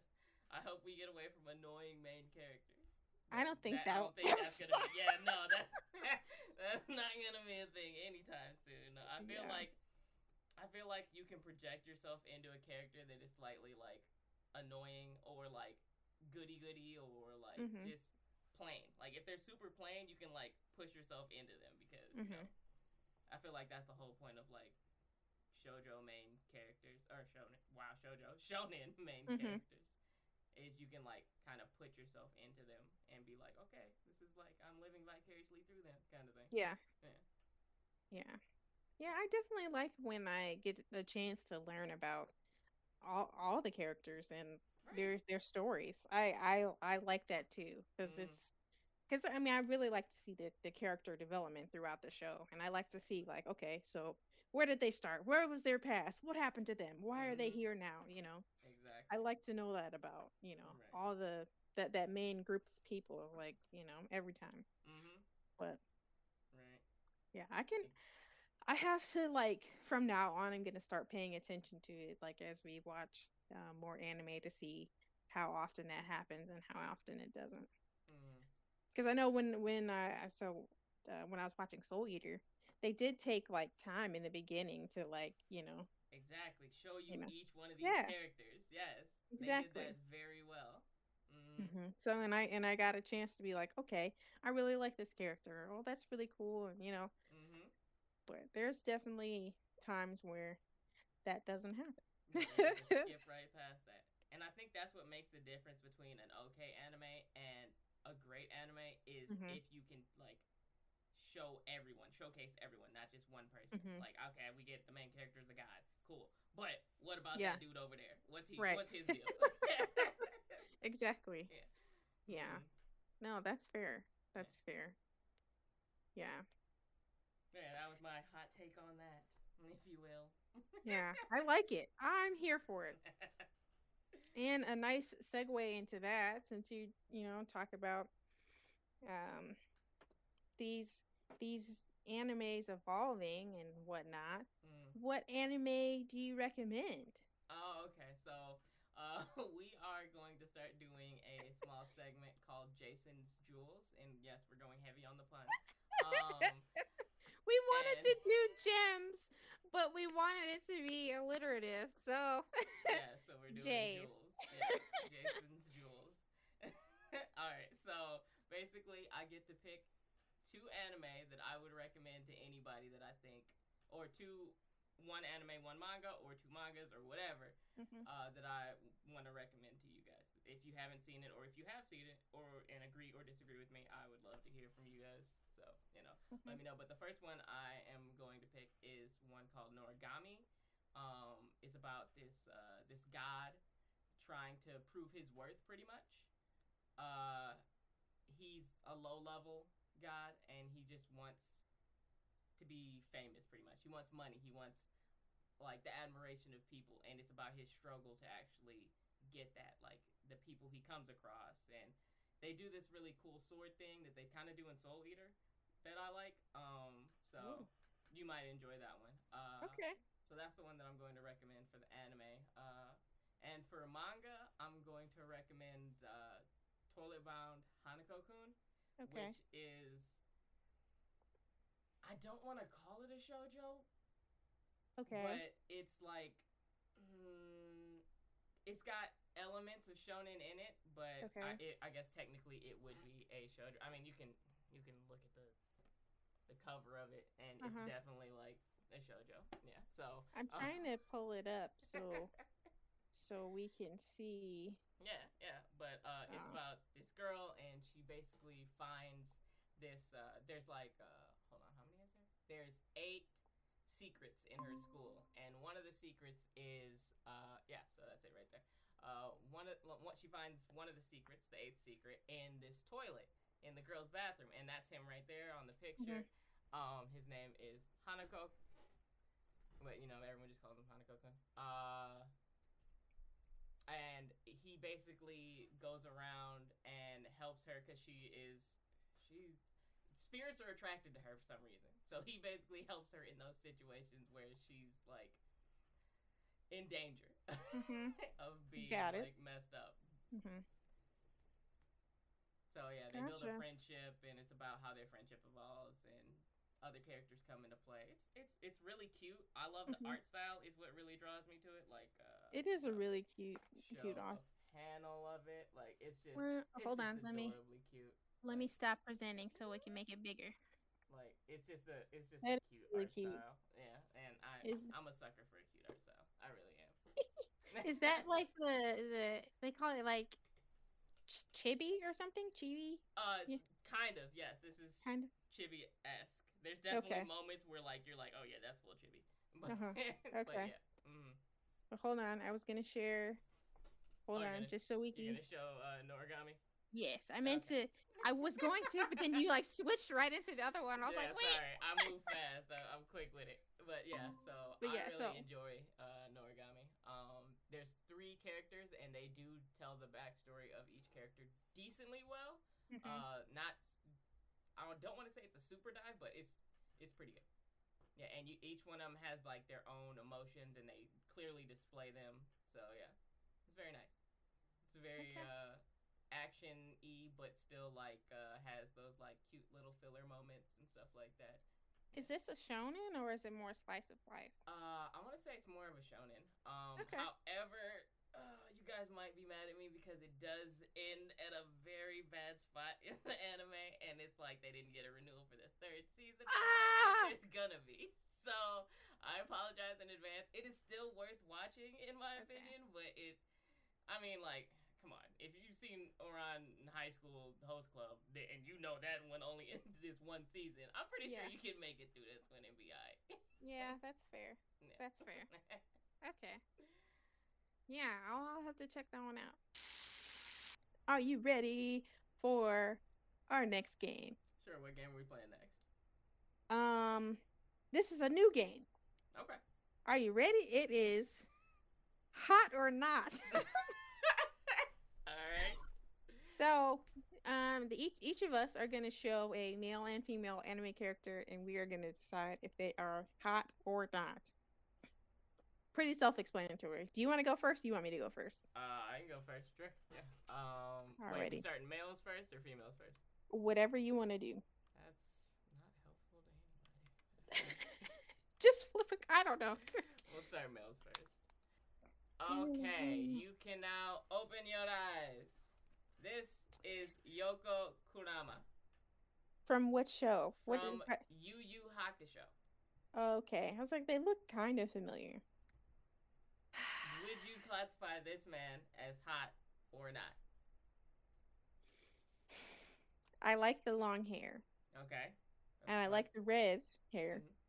I hope we get away from annoying main characters.
I don't think
I
that'll
don't think that's gonna be. Yeah, no, that's that's not gonna be a thing anytime soon. No, I feel
Yeah.
like I feel like you can project yourself into a character that is slightly like annoying or like goody goody or like
Mhm.
just plain. Like if they're super plain, you can like push yourself into them because you know. I feel like that's the whole point of like shojo main characters or shonen. Wow, shojo shonen main
Mhm.
characters is you can like kind of put yourself into them and be like, okay, this is like I'm living vicariously through them, kind of thing.
Yeah.
Yeah.
Yeah. Yeah, I definitely like when I get the chance to learn about all all the characters and
Right.
their their stories. I I I like that too because
Mhm.
it's because I mean I really like to see the the character development throughout the show, and I like to see like okay, so where did they start? Where was their past? What happened to them? Why are they
Mhm.
here now? You know. I like to know that about you know
Right.
all the that that main group of people like you know every time.
mm-hmm.
But
Right.
yeah, I can. I have to like from now on. I'm gonna start paying attention to it, like as we watch uh, more anime to see how often that happens and how often it doesn't.
Mm-hmm.
Because I know when when I I- so uh, when I was watching Soul Eater, they did take like time in the beginning to like you know
Exactly. Show you,
know.
each one of these
Yeah.
characters. Yes.
Exactly.
They did that very well. Mm-hmm.
hmm So and I and I got a chance to be like, okay, I really like this character. Oh, that's really cool, and you know.
Mm-hmm.
But there's definitely times where that doesn't happen.
Yeah, skip right past that. And I think that's what makes the difference between an okay anime and a great anime is
Mhm.
if you can like show everyone, showcase everyone, not just one person.
Mhm.
Like, okay, we get the main character is a god, cool. But what about
Yeah.
that dude over there? What's he?
Right.
What's his deal?
Exactly.
Yeah.
Yeah.
Mhm.
No, that's fair. That's fair. Yeah.
Yeah, that was my hot take on that, if you will.
Yeah. I like it. I'm here for it. And a nice segue into that, since you you know talk about um these these animes evolving and whatnot.
Mm.
What anime do you recommend?
Oh, okay. So uh, we are going to start doing a small segment called Jason's Jewels, and yes, we're going heavy on the pun. Um,
We wanted
And-
to do gems, but we wanted it to be alliterative. So
yeah, so we're doing
Jays.
jewels. Yeah, Jason's jewels. All right, so basically, I get to pick two anime that I would recommend to anybody that I think, or two, one anime, one manga, or two mangas, or whatever uh, that I want to recommend to you guys. If you haven't seen it, or if you have seen it, or and agree or disagree with me, I would love to hear from you guys. So you know, let me know. But the first one I am going to pick is one called Noragami. Um, it's about this uh, this god trying to prove his worth, pretty much. Uh, he's a low level god, and he just wants to be famous, pretty much. He wants money. He wants like the admiration of people, and it's about his struggle to actually get that, like the people he comes across, and they do this really cool sword thing that they kind of do in Soul Eater that I like. Um, so
Ooh.
you might enjoy that one. Uh,
Okay.
so that's the one that I'm going to recommend for the anime. Uh, and for manga, I'm going to recommend uh, Toilet Bound Hanako-kun,
Okay.
which is I don't want to call it a shojo,
Okay.
but it's like mm, it's got elements of shonen in it, but
Okay.
I, it, I guess technically it would be a shojo. I mean, you can you can look at the the cover of it, and
Uh-huh.
it's definitely like a shojo. Yeah. So
I'm
uh,
trying to pull it up so so we can see.
Yeah, yeah, but uh, it's
Oh.
about girl, and she basically finds this. Uh, there's like, uh, hold on, how many is there? There's eight secrets in her school, and one of the secrets is, uh, yeah, so that's it right there. Uh, one of what she finds one of the secrets, the eighth secret, in this toilet in the girl's bathroom, and that's him right there on the picture. Um, his name is Hanako. But you know, everyone just calls him Hanako-kun. Uh, and he basically goes around and helps her because she is she spirits are attracted to her for some reason. So he basically helps her in those situations where she's like in danger
Mhm.
of being like messed up.
hmm
So yeah, they build a friendship, and it's about how their friendship evolves, and other characters come into play. It's it's it's really cute. I love the
Mhm.
art style. Is what really draws me to it. Like uh,
It is a really cute
show
cute art.
Panel of it. Like it's just
We're,
it's
hold
just
on, let me
cute.
let me stop presenting so we can make it bigger.
Like it's just a it's just
That
a cute
really
art
cute.
style. Yeah, and I
Is-
I'm a sucker for a cute art style. I really am.
Is that like the the they call it like ch- chibi or something? Chibi
uh
Yeah.
kind of yes. This is
kind of.
chibi esque. There's definitely
Okay.
moments where like you're like oh yeah that's full chibi. But,
Uh-huh.
but
Okay.
yeah. mhm.
But hold on, I was gonna share. Hold
Oh,
on,
gonna-
just so we can.
gonna show uh, Noragami.
Yes, I meant to. I was going to, but then you like switched right into the other one. I was
yeah,
like, wait.
sorry, I move fast. I, I'm quick with it. But yeah, so
But
I
yeah,
really
so-
enjoy uh, Noragami. Um, there's three characters, and they do tell the backstory of each character decently well.
Mhm.
Uh, not, I don't want to say it's a super dive, but it's it's pretty good. Yeah, and you, each one of them has like their own emotions, and they clearly display them. So yeah, very nice. It's very
Okay.
uh, action y, but still like uh, has those like cute little filler moments and stuff like that.
Is this a shonen or is it more slice of life?
Uh, I want to say it's more of a shonen. Um,
Okay.
However, uh, you guys might be mad at me because it does end at a very bad spot in the anime, and it's like they didn't get a renewal for the third season.
Ah!
It's gonna be. So I apologize in advance. It is still worth watching, in my
Okay.
opinion, but it. I mean, like, come on. If you've seen Ouran in high school host club, and you know that one only ends this one season. I'm pretty
Yeah.
sure you can make it through this one and be alright.
Yeah, that's fair.
Yeah.
That's fair. Okay. Yeah, I'll, I'll have to check that one out.
Are you ready for our next game?
sure, what game are we playing next?
Um, this is a new game.
Okay.
Are you ready? It is hot or not.
Alright.
so, um, the, each each of us are going to show a male and female anime character, and we are going to decide if they are hot or not. Pretty self-explanatory. Do you want to go first? Do you want me to go first?
Uh, I can go first, sure. Yeah. Um, wait,
Alrighty.
we starting males first or females first?
Whatever you want to do.
That's not helpful to anybody.
Just flip it. I don't know.
we'll start males first. Okay, you can now open your eyes. This is Yoko Kurama
From what show? What?
from Yu Yu Hakusho.
okay, I was like, they look kind of familiar.
Would you classify this man as hot or not?
I like the long hair,
Okay.
and I like the red hair.
Mhm.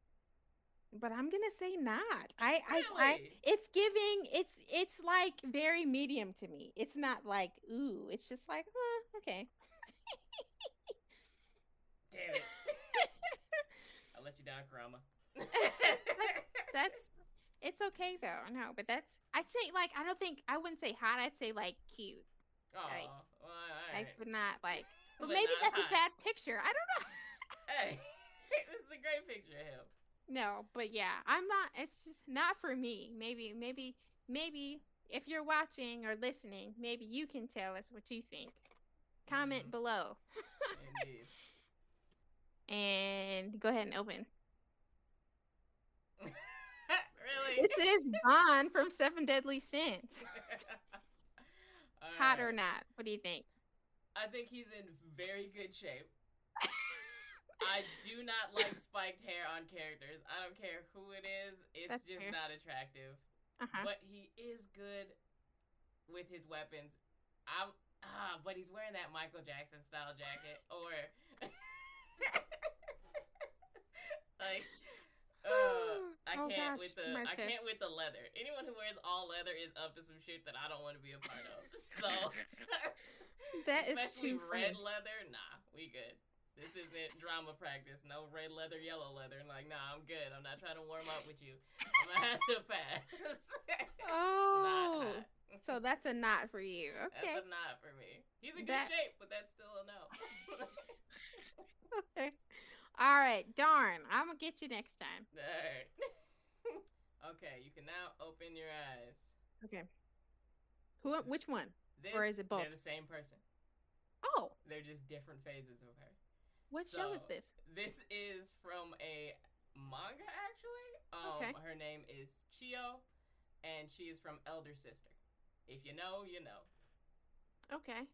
But I'm gonna say not. I, I, I, it's giving. It's, it's like very medium to me. It's not like ooh. It's just like, uh, okay.
Damn it. I'll let you down, Kurama.
That's it's okay though. No, but that's I'd say like I don't think I wouldn't say hot. I'd say like cute.
Oh,
Like-
well,
I
alright.
would not like. But
But
maybe that's a bad picture. I don't know.
Hey, this is a great picture of him.
No, but yeah, I'm not. It's just not for me. Maybe, maybe, maybe if you're watching or listening, maybe you can tell us what you think. Comment
Mhm.
below
Indeed.
and go ahead and open.
really?
This is Ban from Seven Deadly Sins. Hot or not? What do you think?
I think he's in very good shape. I do not like spiked hair on characters. I don't care who it is. It's
That's
just
fair.
not attractive.
Uh-huh.
But he is good with his weapons. I'm ah, but he's wearing that Michael Jackson style jacket or like uh, I
Oh,
can't
gosh,
with the I can't with the leather. Anyone who wears all leather is up to some shit that I don't want to be a part of. So
That is
especially
too
red leather, nah, we good. This isn't drama practice. No red leather, yellow leather. Like, nah, I'm good. I'm not trying to warm up with you. I'm gonna have to pass.
Oh,
not hot.
so that's a not for you. Okay.
That's a not for me. He's in good
That-
shape, but that's still a no.
Okay.
All right. Darn. I'm gonna get you next time.
Alright. okay, you can now open your eyes.
Okay. Who? Which one?
This,
Or is it both?
They're the same person.
Oh,
They're just different phases of her.
What show is this?
This is from a manga, actually. Um,
Okay.
Her name is Chio, and she is from Elder Sister. If you know, you know.
Okay.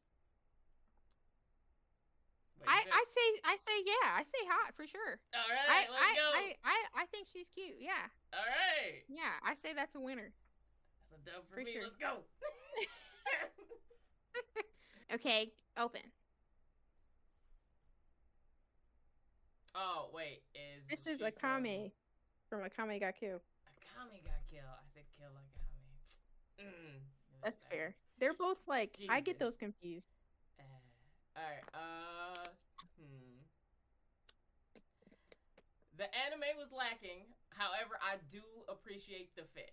I,
think?
I say I say yeah. I say hot for sure.
All right, I, let's
I,
go.
I, I I think she's cute. Yeah.
All right.
Yeah. I say that's a winner.
That's a dub for,
For
me.
sure.
Let's go.
Okay. Open.
Oh wait, is
this is
she
Akame from Akame ga Kill.
Akame got killed. I said kill Akame. Mm,
That's fair. They're both like I get those confused.
Uh, all right. Uh, hmm. The anime was lacking. However, I do appreciate the fit.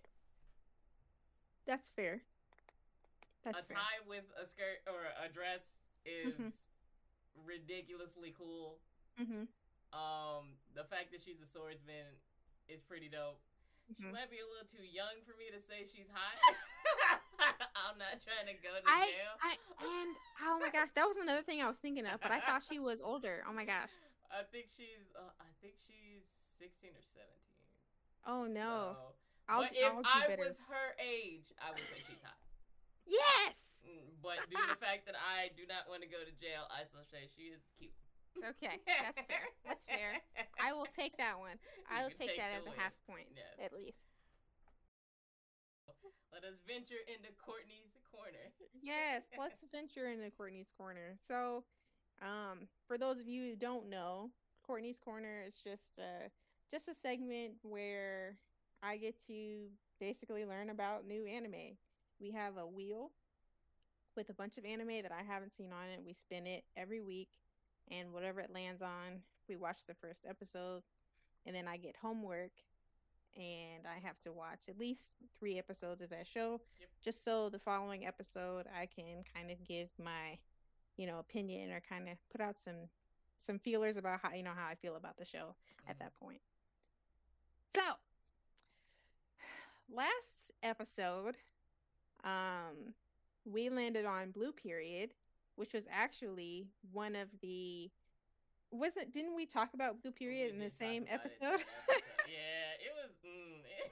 That's fair. That's
a
fair.
tie with a skirt or a dress is
Mhm.
ridiculously cool.
Mm-hmm.
Um, the fact that she's a swordsman is pretty dope. She
Mhm.
might be a little too young for me to say she's hot. I'm not trying to go to
I,
jail.
I and oh my gosh, that was another thing I was thinking of, but I thought she was older. Oh my gosh.
I think she's. Uh, I think she's 16 or 17.
Oh no.
So-
I'll,
but if
I'll do
I
better.
was her age, I would say she's hot.
Yes.
Mm, But due to the fact that I do not want to go to jail, I still say she is cute.
Okay, that's fair. That's fair. I will take that one. I will
You can
take that
the
as a
win.
half point
Yes.
at least.
Let us venture into Courtney's corner.
Yes, let's venture into Courtney's corner. So,
Um, for those of you who don't know, Courtney's Corner is just uh just a segment where I get to basically learn about new anime. We have a wheel with a bunch of anime that I haven't seen on it. We spin it every week, and whatever it lands on, we watch the first episode, and then I get homework, and I have to watch at least three episodes of that show,
Yep.
just so the following episode I can kind of give my, you know, opinion or kind of put out some some feelers about how you know how I feel about the show at
Mhm.
that point. So, last episode, um, we landed on Blue Period, which was actually one of the. Wasn't didn't we talk about Blue Period
We
in the same
about it
episode?
yeah, it was. Mm, it,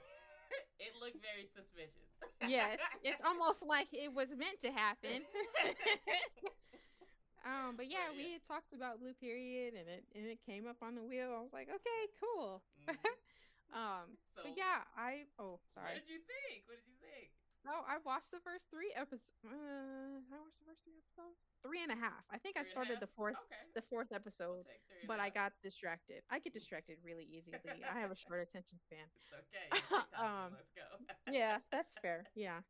it looked very suspicious.
yes, it's almost like it was meant to happen. um, but yeah,
But
we had talked about Blue Period, and it and it came up on the wheel. I was like, okay, cool.
Mhm.
Um,
So,
but yeah, I oh sorry.
What did you think? What did you think?
Oh, I watched the first three episodes. Uh, I watched the first three episodes. Three and a half. I think I
Three a
started the fourth
Okay.
the fourth
We'll
episode,
and
but I got distracted. I get distracted really easily. I have a short attention span.
It's okay.
Um,
Let's go.
Yeah, that's fair. Yeah.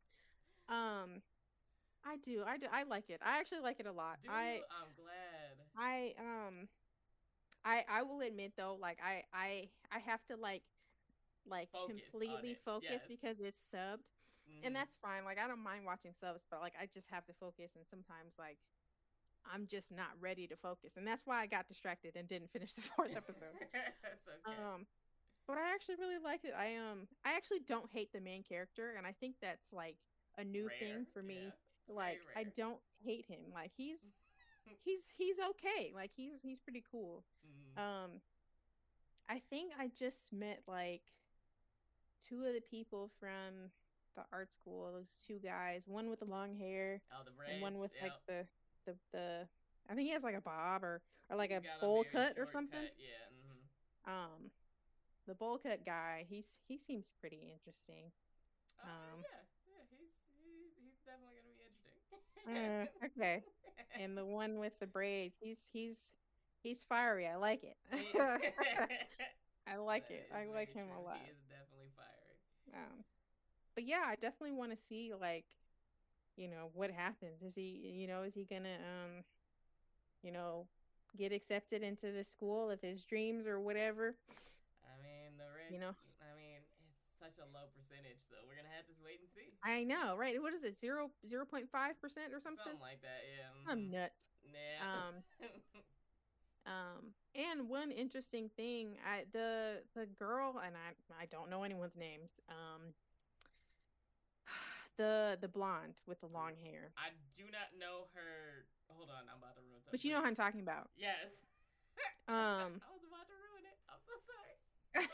Um, I do. I do. I like it. I actually like it a lot.
Do
I?
I'm glad.
I um I I will admit though, like I I I have to like like
Focus
completely focus
yes.
because it's subbed.
Mhm.
And that's fine. Like I don't mind watching subs, but like I just have to focus and sometimes like I'm just not ready to focus. And that's why I got distracted and didn't finish the fourth episode.
That's okay.
Um but I actually really liked it. I um I actually don't hate the main character and I think that's like a new thing for me.
yeah.
Like I don't hate him. Like he's he's he's okay. Like he's he's pretty cool.
Mhm.
Um I think I just met like two of the people from the art school, those two guys, one with the long hair
oh, the
and one with like the the the I think he has like a bob or or like
He's
a bowl
very
cut or something.
cut, Yeah. mhm.
Um the bowl cut guy, he's he seems pretty interesting.
Oh,
Um,
yeah, yeah, he's he's he's definitely gonna be interesting.
Uh, okay. And the one with the braids, he's he's he's fiery. I like it. I like
That
it. I like him a lot.
He is definitely fiery.
Um, but yeah, I definitely want to see like, you know, what happens. Is he, you know, is he gonna, um, you know, get accepted into the school of his dreams or whatever?
I mean, the rate,
You know.
I mean, it's such a low percentage, so we're gonna have to wait and see.
I know, right? What is it, zero zero point five percent or something?
Something like that, yeah.
I'm
mhm.
nuts.
Yeah.
Um, um, and one interesting thing, I the the girl and I I don't know anyone's names. Um, the the blonde with the long hair,
I do not know her. Hold on, I'm about to ruin something.
but you know who I'm talking about.
Yes.
Um,
I was about to ruin it. I'm so sorry.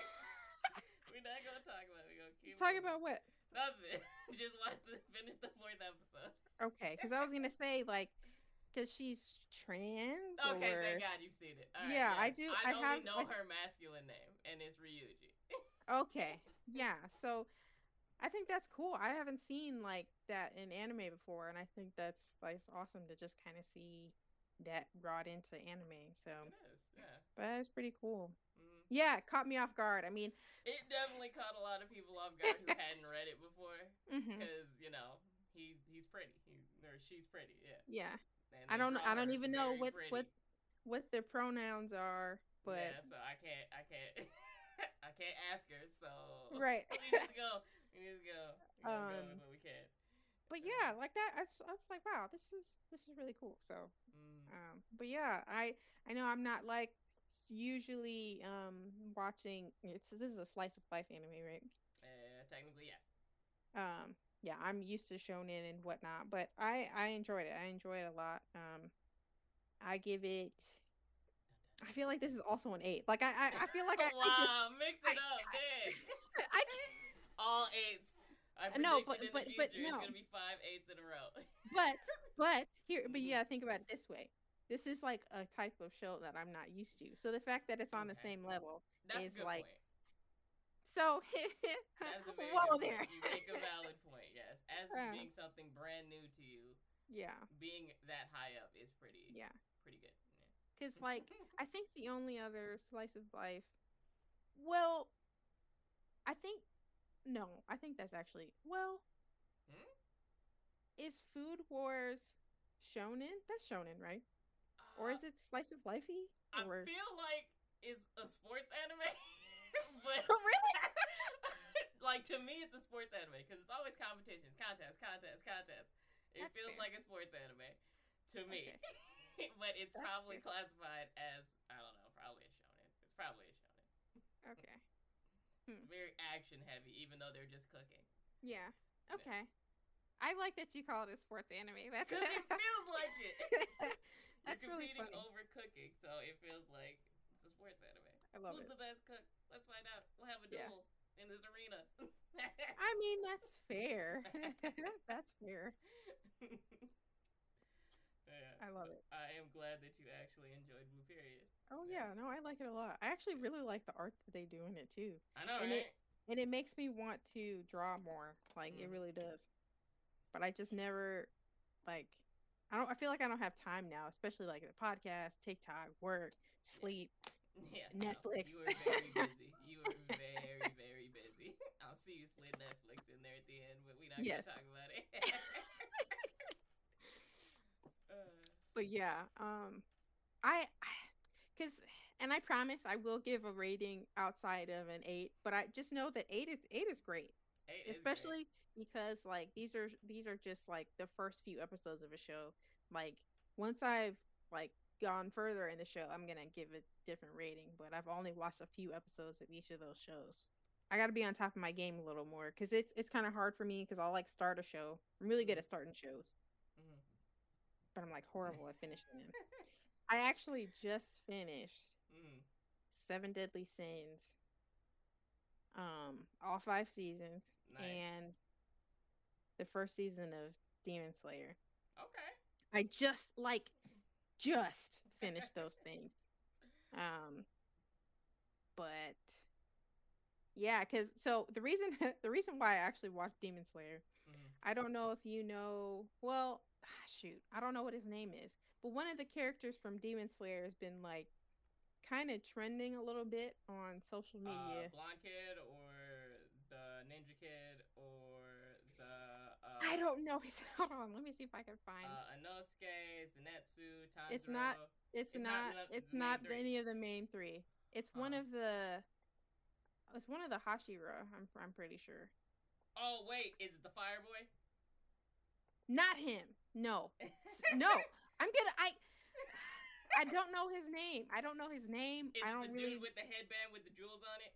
We're not gonna talk about it. We're gonna keep
talk
moving.
about what?
nothing. Just want to finish the fourth episode.
Okay, because I was gonna say like, because she's trans.
Okay,
or...
thank God you've seen it. Right,
Yeah, I do-
I,
I
only
have-
know
I-
her masculine name, and it's Ryuji.
Okay, yeah. So, I think that's cool. I haven't seen like that in anime before, and I think that's like awesome to just kind of see that brought into anime. So
is, yeah.
that is pretty cool.
Mhm.
Yeah, it caught me off guard. I mean,
It definitely caught a lot of people off guard who hadn't read it before, because you know he he's pretty, he or she's pretty, yeah.
yeah. I don't. I don't even know what
pretty.
what what their pronouns are, but
yeah, so I can't, I can't, I can't ask her. So
Right.
we go. Need to go. We go
Um,
with what we can.
but yeah, like that. I was, I was like, wow, this is this is really cool. So
Mm.
Um, but yeah, I I know I'm not like usually um watching. It's this is a slice of life anime, right?
Uh, technically, yes.
Um, yeah, I'm used to shonen and whatnot, but I I enjoyed it. I enjoyed it a lot. Um, I give it. I feel like this is also an eight. Like I I, I feel like I,
wow,
I just
mix it
I-
up, dang.
I can't-
All eights. I
no, but- but-
future
but
it's gonna be five eights in a row.
but but here but yeah mm-hmm. think about it this way this is like a type of show that i'm not used to so the fact that it's on the same level
That's
is like-
point.
so
That's a very
whoa there.
You make a valid point. Yes, as
Yeah.
being something brand new to you,
yeah
being that high up is pretty,
yeah
pretty good.
Because like I think the only other slice of life, well, I think no, I think that's actually well.
Hmm?
Is Food Wars shonen? That's shonen, right? Or
Uh,
is it slice of lifey?
I
Or
feel like it's a sports anime, but
Oh, really?
like to me, it's a sports anime because it's always competitions, contests, contests, contests. It
That's
feels
fair.
like a sports anime to me,
Okay.
but it's
That's
probably
fair.
classified as I don't know, probably a shonen. It's probably a shonen.
okay. Hmm.
Very action heavy, even though they're just cooking.
Yeah. Okay. I like that you call it a sports anime. That's
Because it feels like it.
That's
You're
really
competing
funny.
over cooking, so it feels like it's a sports anime.
I love
Who's
it.
the best cook? Let's find out. We'll have a
Yeah.
duel in this arena.
I mean, that's fair. that's fair.
yeah,
I love it.
I am glad that you actually enjoyed Blue Period.
Oh
Yeah.
yeah, no, I like it a lot. I actually really like the art that they do in it too,
I know,
And
right?
it- and it makes me want to draw more. Like it
Mm.
really does. But I just never, like, I don't. I feel like I don't have time now, especially like the podcast, TikTok, work, sleep.
yeah, no,
Netflix.
you were very busy. You were very, very busy. I'll see you slid Netflix in there at the end, but we're not
Yes.
gonna talk about it. uh,
But yeah, um, I, because, and I promise I will give a rating outside of an eight. But I just know that eight is eight is great.
eight is great.
especially because like these are these are just like the first few episodes of a show like once i've like gone further in the show i'm gonna give a different rating but i've only watched a few episodes of each of those shows i gotta be on top of my game a little more because it's it's kind of hard for me because i'll like start a show i'm really good at starting shows
Mhm.
but i'm like horrible at finishing them i actually just finished
Mhm.
seven deadly sins um all five seasons
Nice.
and the first season of Demon Slayer.
Okay.
I just like just finished those things. Um but yeah, cuz so the reason the reason why I actually watched Demon Slayer,
Mhm.
I don't know if you know, well, shoot, I don't know what his name is, but one of the characters from Demon Slayer has been like kind of trending a little bit on social
Uh,
media.
blonde kid or the ninja kid or the uh,
I don't know his hold on, let me see if I can find
uh, Inosuke, Zenitsu, Tanjiro.
It's not- It's,
It's not
not. it's not
three.
any of the main three. It's one of the. It's one of the Hashira. I'm. I'm pretty sure.
Oh wait, is it the Fire Boy?
Not him. No. No. I'm gonna. I. I don't know his name. I don't know his name.
Is
I don't
the
really.
dude with the headband with the jewels on it?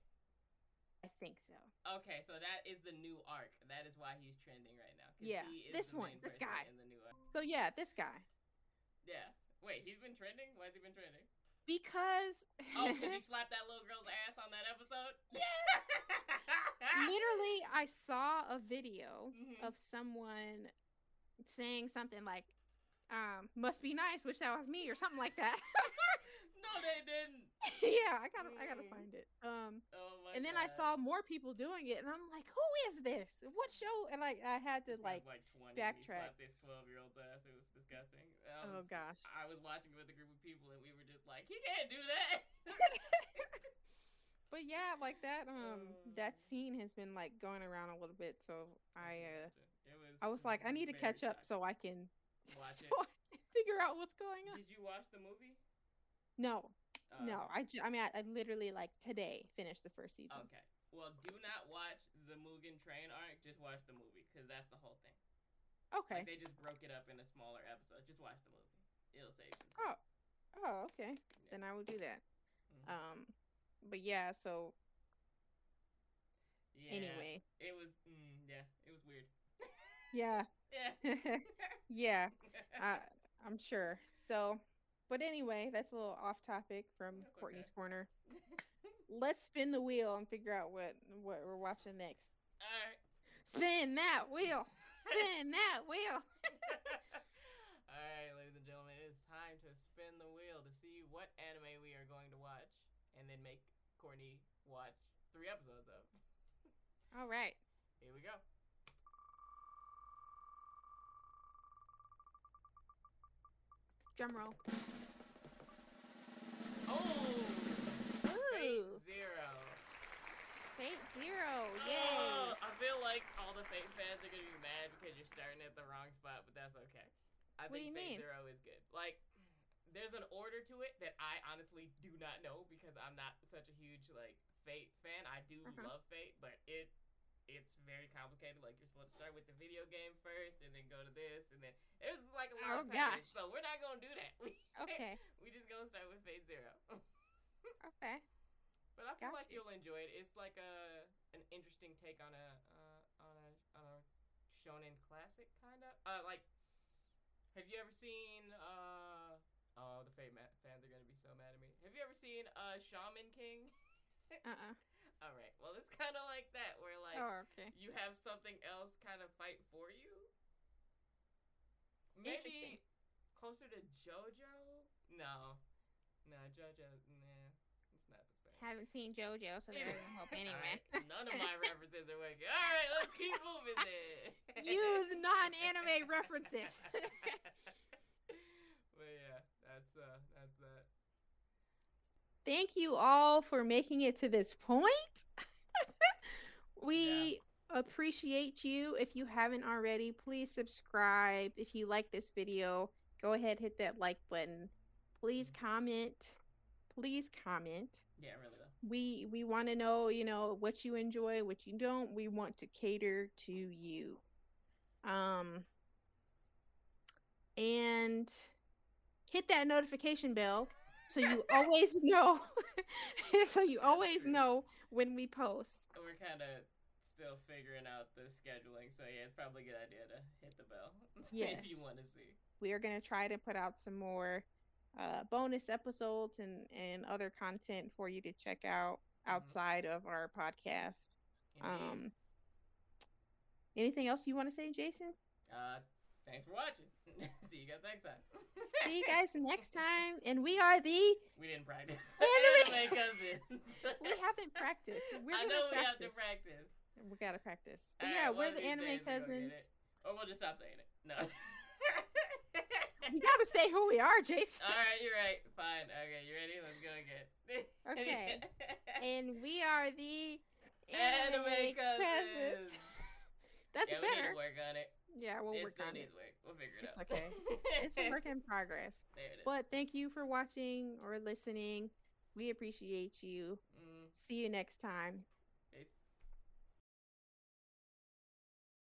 I think so.
Okay, so that is the new arc. That is why he's trending right now.
Yeah,
he is
this one, this guy.
in the new arc.
So yeah, this guy.
Yeah. Wait, he's been trending. Why has he been trending?
Because.
Oh, because he slapped that little girl's ass on that episode. Yeah.
Literally, I saw a video
Mhm.
of someone saying something like, um, "Must be nice," which that was me or something like that.
no, they didn't.
yeah, I gotta. I gotta find it. Um.
Oh
and then I saw more people doing it, and I'm like, "Who is this? What show?" And like, I had to
This
like,
like 20
backtrack.
this 12 year old's ass. It was disgusting. I
oh gosh.
I was watching it with a group of people and we were just like, he can't do that.
But yeah, like that. Um,
Oh.
that scene has been like going around a little bit, so I uh,
it was.
I was like, I need to catch up
shocking.
so I can,
Watch
so
it.
I figure out what's going on.
Did you watch the movie?
No,
Uh,
no, I, ju- I mean, I, I literally like today finished the first season.
Okay. Well, do not watch the Mugen Train arc. Just watch the movie because that's the whole thing.
Okay.
Like they just broke it up into smaller episodes. Just watch the movie. It'll save you.
Oh, oh, okay. Then I will do that.
Mhm.
Um, but yeah. So
yeah.
anyway,
It was. Mm, yeah. It was weird.
yeah,
Yeah.
yeah. I, I'm sure. So, but anyway, that's a little off topic from
That's
Courtney's
okay.
corner. Let's spin the wheel and figure out what what we're watching next.
All right.
Spin that wheel. Spin that wheel.
All right, ladies and gentlemen, it's time to spin the wheel to see what anime we are going to watch, and then make Courtney watch three episodes of.
All right.
Here we go.
Drum roll.
Oh, Fate Zero.
Fate Zero.
Oh, I feel like all the Fate fans are gonna be mad because you're starting at the wrong spot, but that's okay. I
What do
think Fate
mean?
Zero is good. Like, there's an order to it that I honestly do not know because I'm not such a huge like Fate fan. I do
Uh-huh.
love Fate, but it it's very complicated. Like you're supposed to start with the video game first, and then go to this, and then there's like a lot
Oh,
of patterns.
gosh.
So we're not gonna do that.
Okay.
we just gonna start with Fate Zero.
Okay.
But I feel like you'll enjoy it. It's like a an interesting take on a uh, on a on a shonen classic kind of. Uh, like, have you ever seen? Uh, oh, the Fate ma- fans are gonna be so mad at me. Have you ever seen uh Shaman King?
Uh-uh.
All right. Well, it's kind of like that, where like
Oh, okay.
you have something else kind of fight for you.
Interesting.
Maybe closer to JoJo. No, no JoJo. Nah, it's not the same.
Haven't seen JoJo, so that doesn't help anyway.
Alright, None of my references are working. All right, let's keep moving then.
Use non-anime references.
but yeah, that's uh, that's that.
Thank you all for making it to this point. we appreciate you. If you haven't already, please subscribe. If you like this video, go ahead hit that like button. Please comment. Please comment.
Yeah, really though.
We we want to know, you know, what you enjoy, what you don't. We want to cater to you. Um and hit that notification bell so you always know so you always know when we post.
We're kind of still figuring out the scheduling, so yeah, it's probably a good idea to hit the bell if you want to see.
We are going to try to put out some more uh, bonus episodes and and other content for you to check out outside of our podcast.
Indeed.
Um anything else you want to say, Jason?
uh, thanks for watching. see you guys next time.
See you guys next time. And we are the
We didn't practice.
Anime
Anime cousins.
we haven't practiced. We're
I know we have
practice.
to practice.
We gotta practice. But yeah,
one
we're the anime
we
cousins.
it. Or we'll just stop saying it. No.
You gotta say who we are, Jason.
All right, you're right. Fine. Okay, you ready? Let's go again.
Okay. And we are the
Anime cousins.
That's
yeah, we need
better.
to work on it.
Yeah, we'll
it
work on it.
work. We'll figure it
It's
out.
It's okay. It's a work in progress.
There it is.
But thank you for watching or listening. We appreciate you.
Mm,
See you next time.